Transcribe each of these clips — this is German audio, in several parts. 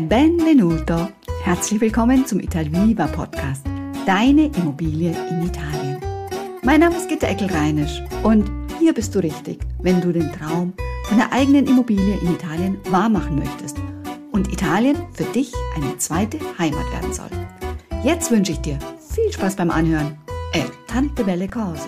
Benvenuto! Herzlich willkommen zum Italviva Podcast, deine Immobilie in Italien. Mein Name ist Gitta Eckel-Reinisch und hier bist du richtig, wenn du den Traum von der eigenen Immobilie in Italien wahrmachen möchtest und Italien für dich eine zweite Heimat werden soll. Jetzt wünsche ich dir viel Spaß beim Anhören. E tante belle cose!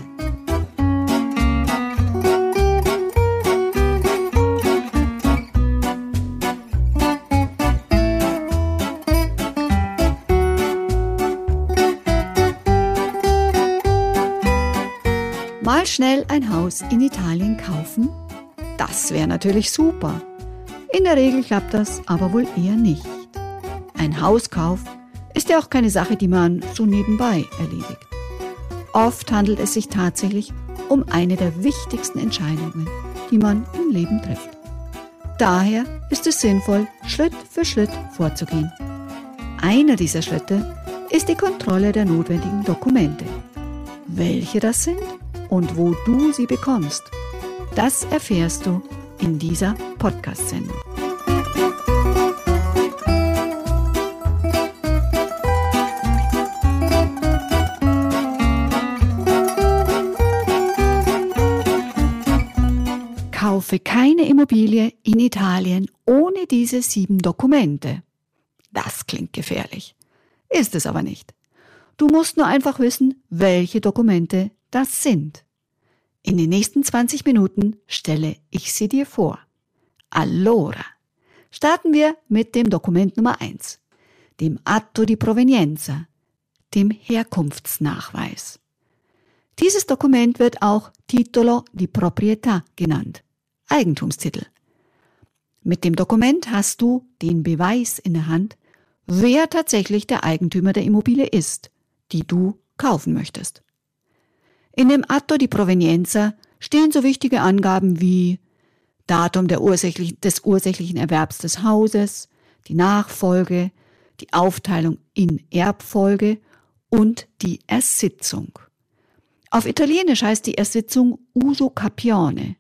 Mal schnell ein Haus in Italien kaufen? Das wäre natürlich super. In der Regel klappt das aber wohl eher nicht. Ein Hauskauf ist ja auch keine Sache, die man so nebenbei erledigt. Oft handelt es sich tatsächlich um eine der wichtigsten Entscheidungen, die man im Leben trifft. Daher ist es sinnvoll, Schritt für Schritt vorzugehen. Einer dieser Schritte ist die Kontrolle der notwendigen Dokumente. Welche das sind? Und wo du sie bekommst, das erfährst du in dieser Podcast-Sendung. Kaufe keine Immobilie in Italien ohne diese sieben Dokumente. Das klingt gefährlich. Ist es aber nicht. Du musst nur einfach wissen, welche Dokumente das sind. In den nächsten 20 Minuten stelle ich sie dir vor. Allora, starten wir mit dem Dokument Nummer 1, dem Atto di Provenienza, dem Herkunftsnachweis. Dieses Dokument wird auch Titolo di Proprietà genannt, Eigentumstitel. Mit dem Dokument hast du den Beweis in der Hand, wer tatsächlich der Eigentümer der Immobilie ist, die du kaufen möchtest. In dem Atto di Provenienza stehen so wichtige Angaben wie Datum ursächlich, des ursächlichen Erwerbs des Hauses, die Nachfolge, die Aufteilung in Erbfolge und die Ersitzung. Auf Italienisch heißt die Ersitzung uso capione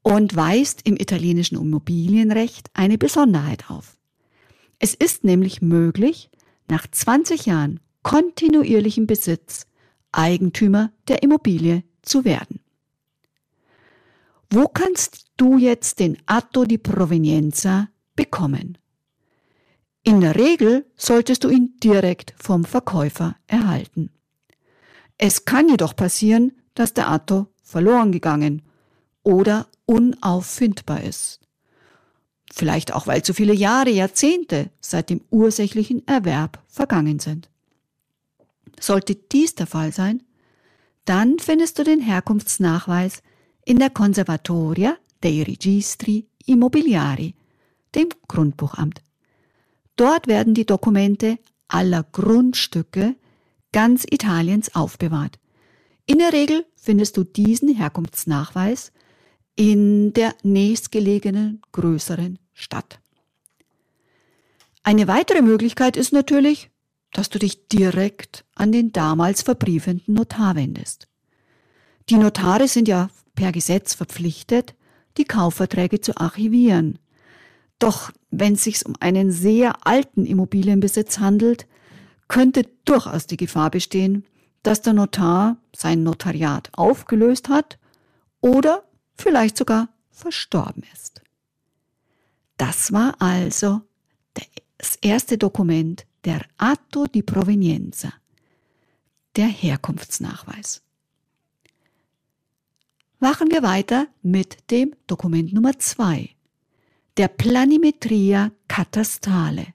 und weist im italienischen Immobilienrecht eine Besonderheit auf. Es ist nämlich möglich, nach 20 Jahren kontinuierlichem Besitz Eigentümer der Immobilie zu werden. Wo kannst du jetzt den Atto di Provenienza bekommen? In der Regel solltest du ihn direkt vom Verkäufer erhalten. Es kann jedoch passieren, dass der Atto verloren gegangen oder unauffindbar ist. Vielleicht auch, weil zu viele Jahre, Jahrzehnte seit dem ursächlichen Erwerb vergangen sind. Sollte dies der Fall sein, dann findest du den Herkunftsnachweis in der Conservatoria dei Registri Immobiliari, dem Grundbuchamt. Dort werden die Dokumente aller Grundstücke ganz Italiens aufbewahrt. In der Regel findest du diesen Herkunftsnachweis in der nächstgelegenen größeren Stadt. Eine weitere Möglichkeit ist natürlich, dass du dich direkt an den damals verbriefenden Notar wendest. Die Notare sind ja per Gesetz verpflichtet, die Kaufverträge zu archivieren. Doch wenn es sich um einen sehr alten Immobilienbesitz handelt, könnte durchaus die Gefahr bestehen, dass der Notar sein Notariat aufgelöst hat oder vielleicht sogar verstorben ist. Das war also das erste Dokument, der Atto di Provenienza, der Herkunftsnachweis. Machen wir weiter mit dem Dokument Nummer zwei, der Planimetria Catastale,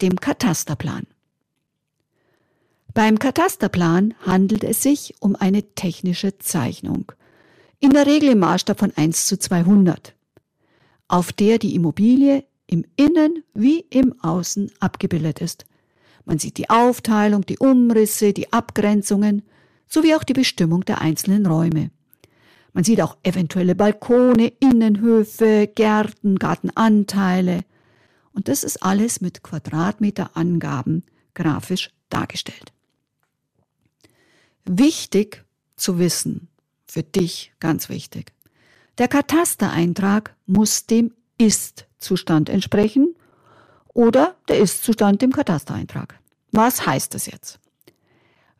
dem Katasterplan. Beim Katasterplan handelt es sich um eine technische Zeichnung, in der Regel im Maßstab von 1 zu 200, auf der die Immobilie im Innen wie im Außen abgebildet ist. Man sieht die Aufteilung, die Umrisse, die Abgrenzungen sowie auch die Bestimmung der einzelnen Räume. Man sieht auch eventuelle Balkone, Innenhöfe, Gärten, Gartenanteile. Und das ist alles mit Quadratmeterangaben grafisch dargestellt. Wichtig zu wissen, für dich ganz wichtig. Der Katastereintrag muss dem Ist-Zustand entsprechen oder der Ist-Zustand im Katastereintrag. Was heißt das jetzt?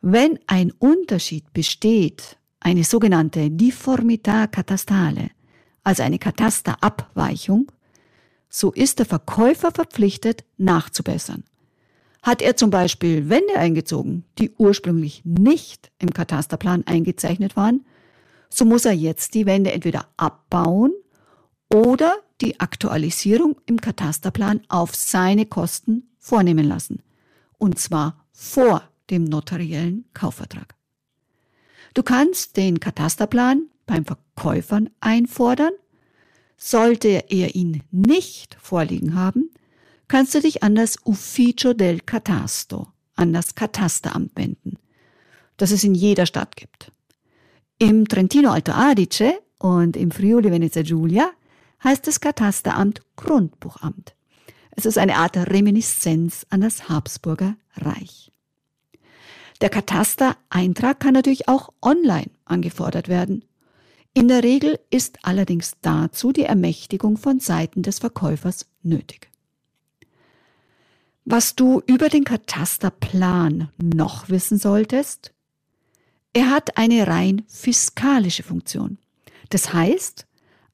Wenn ein Unterschied besteht, eine sogenannte Difformità catastale, also eine Katasterabweichung, so ist der Verkäufer verpflichtet, nachzubessern. Hat er zum Beispiel Wände eingezogen, die ursprünglich nicht im Katasterplan eingezeichnet waren, so muss er jetzt die Wände entweder abbauen oder die Aktualisierung im Katasterplan auf seine Kosten vornehmen lassen. Und zwar vor dem notariellen Kaufvertrag. Du kannst den Katasterplan beim Verkäufer einfordern. Sollte er ihn nicht vorliegen haben, kannst du dich an das Ufficio del Catasto, an das Katasteramt wenden, das es in jeder Stadt gibt. Im Trentino Alto Adige und im Friuli Venezia Giulia heißt das Katasteramt Grundbuchamt. Es ist eine Art Reminiszenz an das Habsburger Reich. Der Katastereintrag kann natürlich auch online angefordert werden. In der Regel ist allerdings dazu die Ermächtigung von Seiten des Verkäufers nötig. Was du über den Katasterplan noch wissen solltest? Er hat eine rein fiskalische Funktion. Das heißt,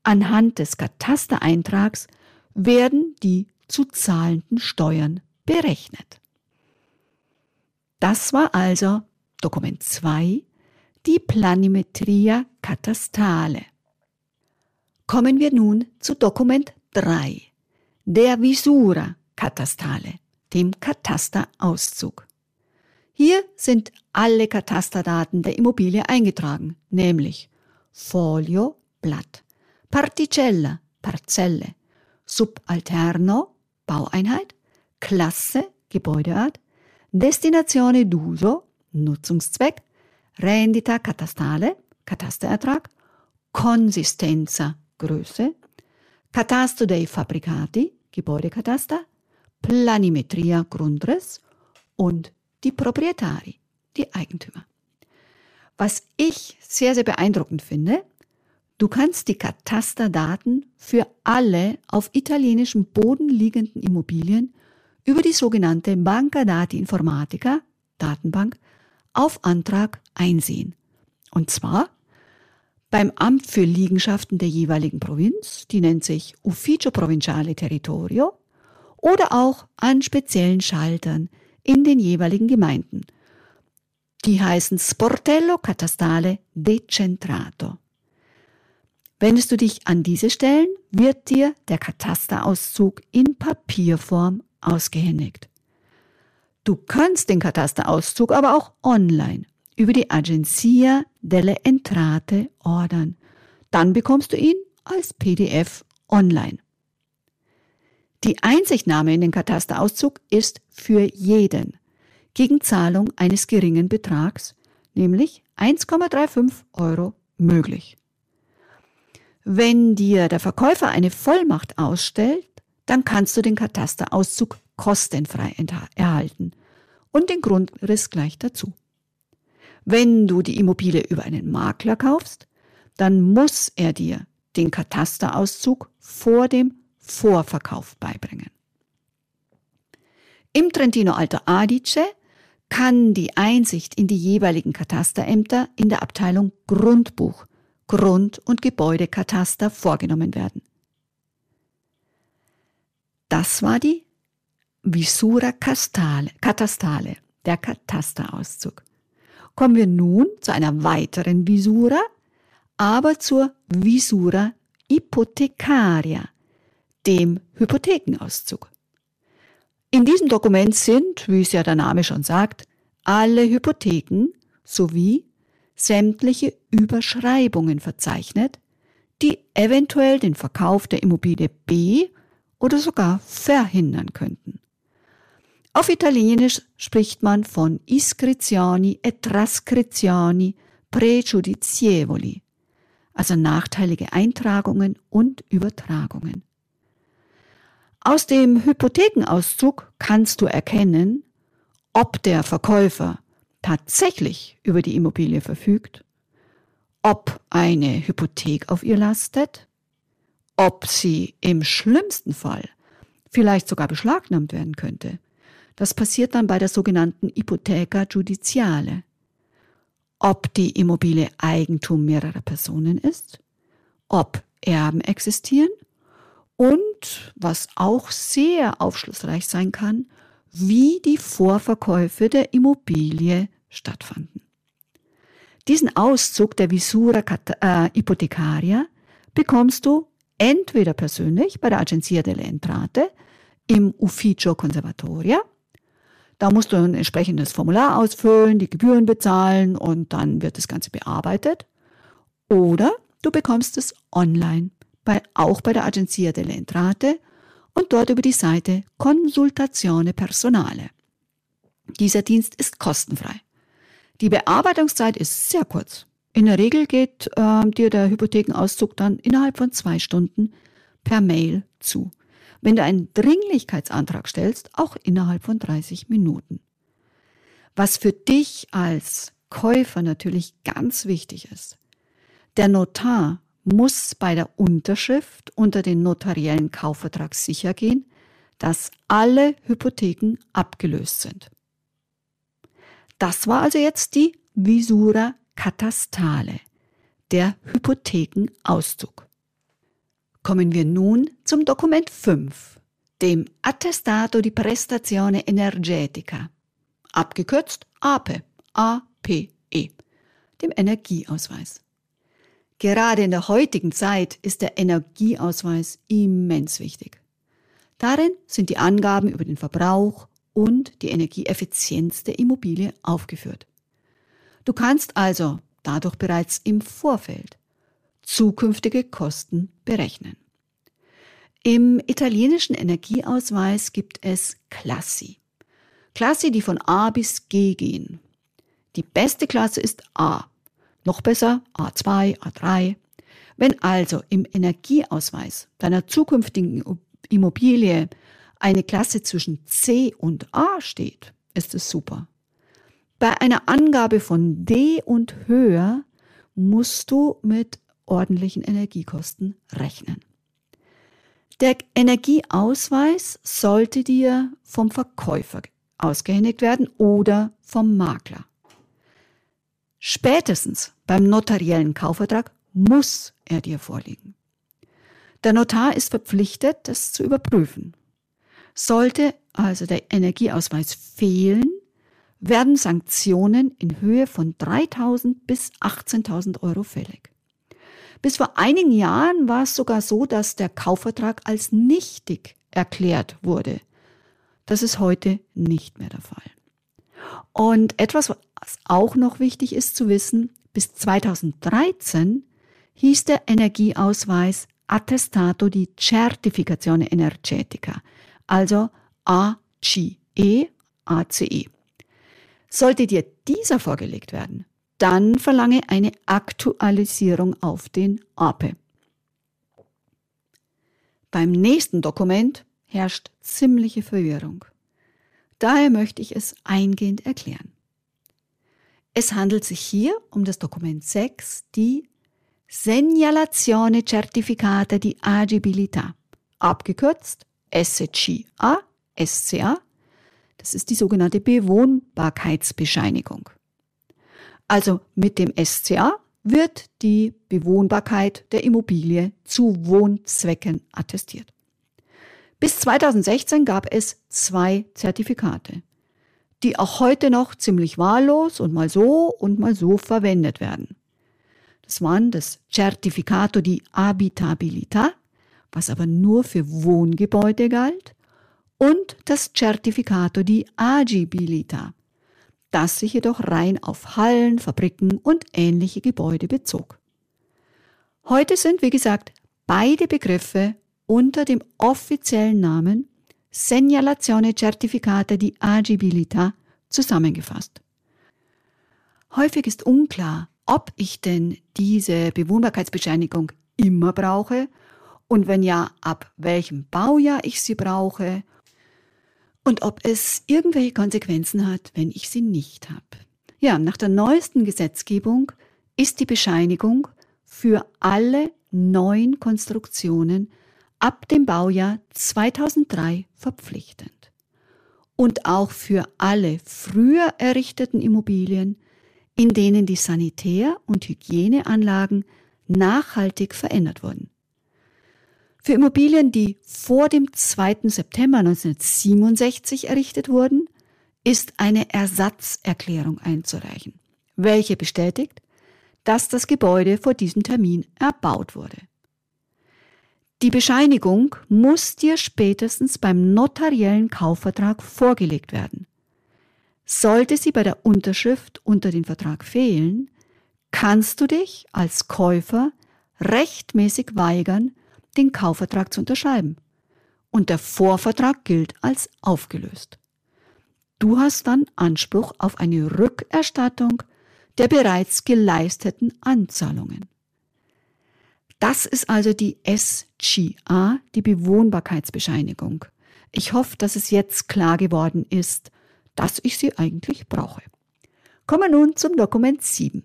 anhand des Katastereintrags werden die zu zahlenden Steuern berechnet. Das war also Dokument 2, die Planimetria Katastale. Kommen wir nun zu Dokument 3, der Visura Katastale, dem Katasterauszug. Hier sind alle Katasterdaten der Immobilie eingetragen, nämlich Folio, Blatt, Particella, Parzelle, Subalterno, Baueinheit, Klasse, Gebäudeart, Destinazione d'uso, Nutzungszweck, Rendita catastale, Katasterertrag, Consistenza, Größe, Catasto dei Fabbricati, Gebäudekataster, Planimetria, Grundriss. Und die Proprietari, die Eigentümer. Was ich sehr, sehr beeindruckend finde, du kannst die Katasterdaten für alle auf italienischem Boden liegenden Immobilien über die sogenannte Banca Dati Informatica, Datenbank, auf Antrag einsehen. Und zwar beim Amt für Liegenschaften der jeweiligen Provinz, die nennt sich Ufficio Provinciale Territorio, oder auch an speziellen Schaltern in den jeweiligen Gemeinden. Die heißen Sportello Catastale Decentrato. Wendest du dich an diese Stellen, wird dir der Katasterauszug in Papierform ausgehändigt. Du kannst den Katasterauszug aber auch online über die Agenzia delle Entrate ordern. Dann bekommst du ihn als PDF online. Die Einsichtnahme in den Katasterauszug ist für jeden gegen Zahlung eines geringen Betrags, nämlich 1,35 Euro, möglich. Wenn dir der Verkäufer eine Vollmacht ausstellt, dann kannst du den Katasterauszug kostenfrei erhalten und den Grundriss gleich dazu. Wenn du die Immobilie über einen Makler kaufst, dann muss er dir den Katasterauszug vor dem Vorverkauf beibringen. Im Trentino Alto Adige kann die Einsicht in die jeweiligen Katasterämter in der Abteilung Grundbuch, Grund- und Gebäudekataster vorgenommen werden. Das war die Visura Castale, Katastale, der Katasterauszug. Kommen wir nun zu einer weiteren Visura, aber zur Visura Hypothecaria, dem Hypothekenauszug. In diesem Dokument sind, wie es ja der Name schon sagt, alle Hypotheken sowie sämtliche Überschreibungen verzeichnet, die eventuell den Verkauf der Immobilie B oder sogar verhindern könnten. Auf Italienisch spricht man von iscrizioni e trascrizioni pregiudizievoli, also nachteilige Eintragungen und Übertragungen. Aus dem Hypothekenauszug kannst du erkennen, ob der Verkäufer tatsächlich über die Immobilie verfügt, ob eine Hypothek auf ihr lastet, ob sie im schlimmsten Fall vielleicht sogar beschlagnahmt werden könnte. Das passiert dann bei der sogenannten Hypotheca judiziale. Ob die Immobilie Eigentum mehrerer Personen ist, ob Erben existieren und, was auch sehr aufschlussreich sein kann, wie die Vorverkäufe der Immobilie stattfanden. Diesen Auszug der Visura äh, Hypothecaria bekommst du entweder persönlich bei der Agenzia delle Entrate im Ufficio Conservatoria. Da musst du ein entsprechendes Formular ausfüllen, die Gebühren bezahlen und dann wird das Ganze bearbeitet. Oder du bekommst es online, bei, auch bei der Agenzia delle Entrate und dort über die Seite Consultazione Personale. Dieser Dienst ist kostenfrei. Die Bearbeitungszeit ist sehr kurz. In der Regel geht äh, dir der Hypothekenauszug dann innerhalb von zwei Stunden per Mail zu. Wenn du einen Dringlichkeitsantrag stellst, auch innerhalb von 30 Minuten. Was für dich als Käufer natürlich ganz wichtig ist. Der Notar muss bei der Unterschrift unter den notariellen Kaufvertrag sichergehen, dass alle Hypotheken abgelöst sind. Das war also jetzt die Visura Catastale, der Hypothekenauszug. Kommen wir nun zum Dokument 5, dem Attestato di Prestazione Energetica, abgekürzt APE, APE, dem Energieausweis. Gerade in der heutigen Zeit ist der Energieausweis immens wichtig. Darin sind die Angaben über den Verbrauch und die Energieeffizienz der Immobilie aufgeführt. Du kannst also dadurch bereits im Vorfeld zukünftige Kosten berechnen. Im italienischen Energieausweis gibt es Klassi. Klassi, die von A bis G gehen. Die beste Klasse ist A. Noch besser A2, A3. Wenn also im Energieausweis deiner zukünftigen Immobilie eine Klasse zwischen C und A steht, ist es super. Bei einer Angabe von D und höher musst du mit ordentlichen Energiekosten rechnen. Der Energieausweis sollte dir vom Verkäufer ausgehändigt werden oder vom Makler. Spätestens beim notariellen Kaufvertrag muss er dir vorliegen. Der Notar ist verpflichtet, das zu überprüfen. Sollte also der Energieausweis fehlen, werden Sanktionen in Höhe von 3.000 bis 18.000 Euro fällig. Bis vor einigen Jahren war es sogar so, dass der Kaufvertrag als nichtig erklärt wurde. Das ist heute nicht mehr der Fall. Und etwas, was auch noch wichtig ist zu wissen, bis 2013 hieß der Energieausweis Attestato di Certificazione Energetica also ACE, ACE. Sollte dir dieser vorgelegt werden, dann verlange eine Aktualisierung auf den APE. Beim nächsten Dokument herrscht ziemliche Verwirrung. Daher möchte ich es eingehend erklären. Es handelt sich hier um das Dokument 6, die Segnalazione Certificata di Agibilità, abgekürzt SCA, SCA, das ist die sogenannte Bewohnbarkeitsbescheinigung. Also mit dem SCA wird die Bewohnbarkeit der Immobilie zu Wohnzwecken attestiert. Bis 2016 gab es zwei Zertifikate, die auch heute noch ziemlich wahllos und mal so und mal so verwendet werden. Das waren das Certificato di Abitabilità was aber nur für Wohngebäude galt, und das Certificato di Agibilità, das sich jedoch rein auf Hallen, Fabriken und ähnliche Gebäude bezog. Heute sind, wie gesagt, beide Begriffe unter dem offiziellen Namen Segnalazione Certificata di Agibilità zusammengefasst. Häufig ist unklar, ob ich denn diese Bewohnbarkeitsbescheinigung immer brauche und wenn ja, ab welchem Baujahr ich sie brauche und ob es irgendwelche Konsequenzen hat, wenn ich sie nicht habe. Ja, nach der neuesten Gesetzgebung ist die Bescheinigung für alle neuen Konstruktionen ab dem Baujahr 2003 verpflichtend. Und auch für alle früher errichteten Immobilien, in denen die Sanitär- und Hygieneanlagen nachhaltig verändert wurden. Für Immobilien, die vor dem 2. September 1967 errichtet wurden, ist eine Ersatzerklärung einzureichen, welche bestätigt, dass das Gebäude vor diesem Termin erbaut wurde. Die Bescheinigung muss dir spätestens beim notariellen Kaufvertrag vorgelegt werden. Sollte sie bei der Unterschrift unter den Vertrag fehlen, kannst du dich als Käufer rechtmäßig weigern, den Kaufvertrag zu unterschreiben. Und der Vorvertrag gilt als aufgelöst. Du hast dann Anspruch auf eine Rückerstattung der bereits geleisteten Anzahlungen. Das ist also die SGA, die Bewohnbarkeitsbescheinigung. Ich hoffe, dass es jetzt klar geworden ist, dass ich sie eigentlich brauche. Kommen wir nun zum Dokument 7,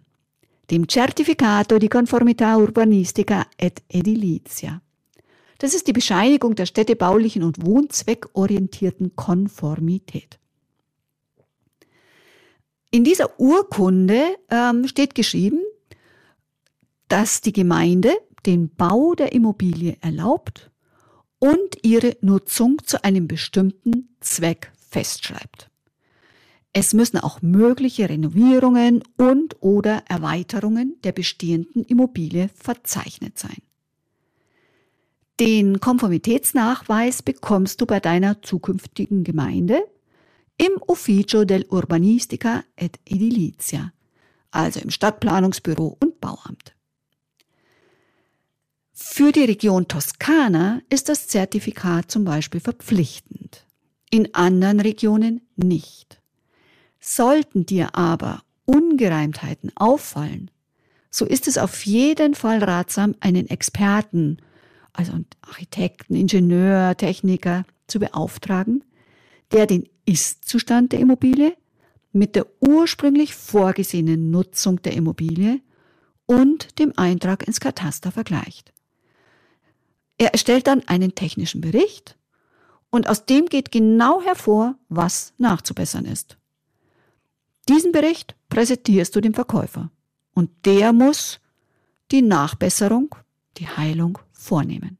dem Certificato di Conformità Urbanistica et Edilizia. Das ist die Bescheinigung der städtebaulichen und wohnzweckorientierten Konformität. In dieser Urkunde ähm, steht geschrieben, dass die Gemeinde den Bau der Immobilie erlaubt und ihre Nutzung zu einem bestimmten Zweck festschreibt. Es müssen auch mögliche Renovierungen und oder Erweiterungen der bestehenden Immobilie verzeichnet sein. Den Konformitätsnachweis bekommst du bei deiner zukünftigen Gemeinde im Ufficio del Urbanistica et Edilizia, also im Stadtplanungsbüro und Bauamt. Für die Region Toskana ist das Zertifikat zum Beispiel verpflichtend, in anderen Regionen nicht. Sollten dir aber Ungereimtheiten auffallen, so ist es auf jeden Fall ratsam, einen Experten, also Architekten, Ingenieur, Techniker zu beauftragen, der den Ist-Zustand der Immobilie mit der ursprünglich vorgesehenen Nutzung der Immobilie und dem Eintrag ins Kataster vergleicht. Er erstellt dann einen technischen Bericht und aus dem geht genau hervor, was nachzubessern ist. Diesen Bericht präsentierst du dem Verkäufer und der muss die Nachbesserung, die Heilung vornehmen.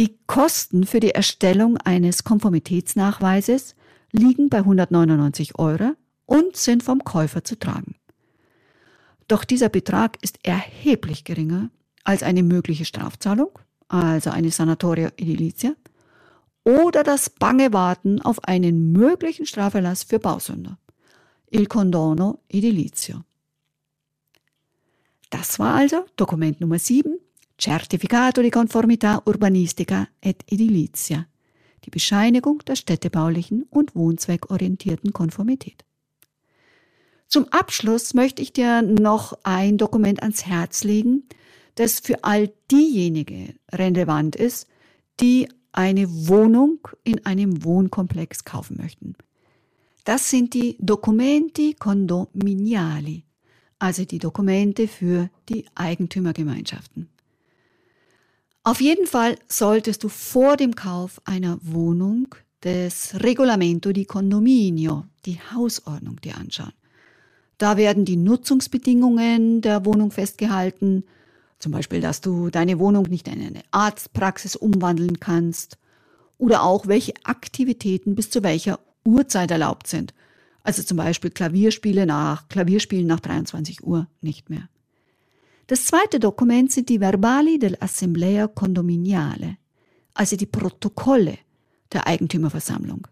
Die Kosten für die Erstellung eines Konformitätsnachweises liegen bei 199 Euro und sind vom Käufer zu tragen. Doch dieser Betrag ist erheblich geringer als eine mögliche Strafzahlung, also eine Sanatoria edilizia, oder das bange Warten auf einen möglichen Straferlass für Bausünder, il condono edilizio. Das war also Dokument Nummer 7, Certificato di Conformità Urbanistica et Edilizia, die Bescheinigung der städtebaulichen und wohnzweckorientierten Konformität. Zum Abschluss möchte ich dir noch ein Dokument ans Herz legen, das für all diejenigen relevant ist, die eine Wohnung in einem Wohnkomplex kaufen möchten. Das sind die Documenti condominiali, also die Dokumente für die Eigentümergemeinschaften. Auf jeden Fall solltest du vor dem Kauf einer Wohnung das Regolamento di Condominio, die Hausordnung, dir anschauen. Da werden die Nutzungsbedingungen der Wohnung festgehalten, zum Beispiel, dass du deine Wohnung nicht in eine Arztpraxis umwandeln kannst oder auch welche Aktivitäten bis zu welcher Uhrzeit erlaubt sind. Also zum Beispiel Klavierspiele nach, Klavierspielen nach 23 Uhr nicht mehr. Das zweite Dokument sind die Verbali dell'Assemblea Condominiale, also die Protokolle der Eigentümerversammlung.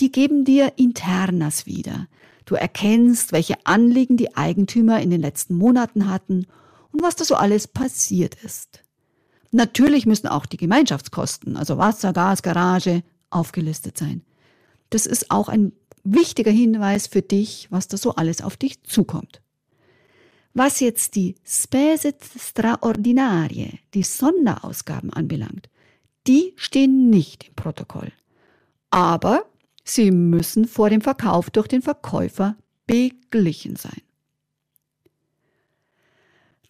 Die geben dir Internas wieder. Du erkennst, welche Anliegen die Eigentümer in den letzten Monaten hatten und was da so alles passiert ist. Natürlich müssen auch die Gemeinschaftskosten, also Wasser, Gas, Garage, aufgelistet sein. Das ist auch ein wichtiger Hinweis für dich, was da so alles auf dich zukommt. Was jetzt die Spese straordinarie, die Sonderausgaben anbelangt, die stehen nicht im Protokoll. Aber sie müssen vor dem Verkauf durch den Verkäufer beglichen sein.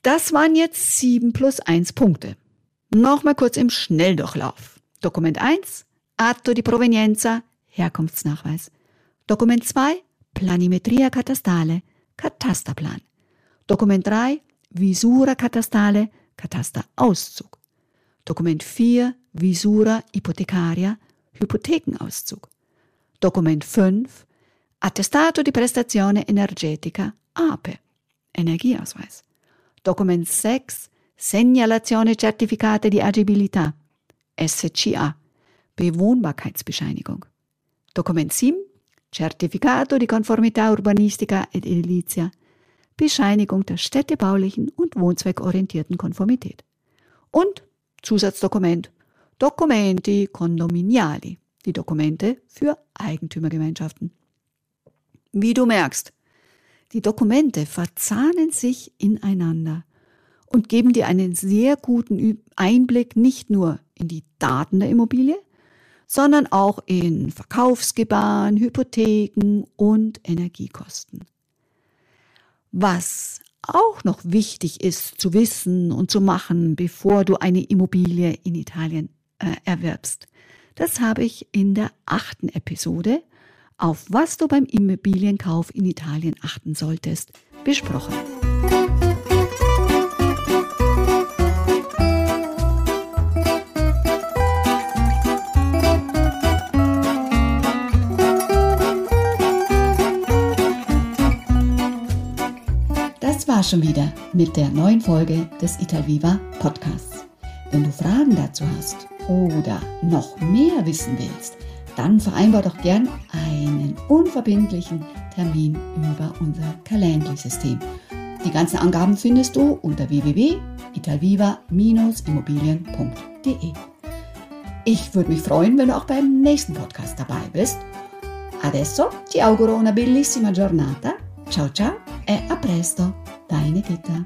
Das waren jetzt sieben plus eins Punkte. Nochmal kurz im Schnelldurchlauf. Dokument 1, Atto di Provenienza, Herkunftsnachweis. Dokument 2, Planimetria Catastale, Katasterplan. Dokument 3, Visura Catastale, Katasterauszug. Dokument 4, Visura Hypothecaria, Hypothekenauszug. Dokument 5, Attestato di prestazione energetica, APE, Energieausweis. Dokument 6, Segnalazione Certificate di Agibilità, SCA, Bewohnbarkeitsbescheinigung. Dokument 7, Certificato di Conformità Urbanistica ed Edilizia, Bescheinigung der städtebaulichen und wohnzweckorientierten Konformität. Und Zusatzdokument, Documenti condominiali, die Dokumente für Eigentümergemeinschaften. Wie du merkst, die Dokumente verzahnen sich ineinander und geben dir einen sehr guten Einblick nicht nur in die Daten der Immobilie, sondern auch in Verkaufsgebaren, Hypotheken und Energiekosten. Was auch noch wichtig ist zu wissen und zu machen, bevor du eine Immobilie in Italien äh, erwirbst, das habe ich in der achten Episode auf was du beim Immobilienkauf in Italien achten solltest, besprochen. Das war schon wieder mit der neuen Folge des Italviva Podcasts. Wenn du Fragen dazu hast oder noch mehr wissen willst, dann vereinbar doch gern einen unverbindlichen Termin über unser Calendly-System. Die ganzen Angaben findest du unter www.italviva-immobilien.de. Ich würde mich freuen, wenn du auch beim nächsten Podcast dabei bist. Adesso ti auguro una bellissima giornata. Ciao ciao e a presto, deine Gitta.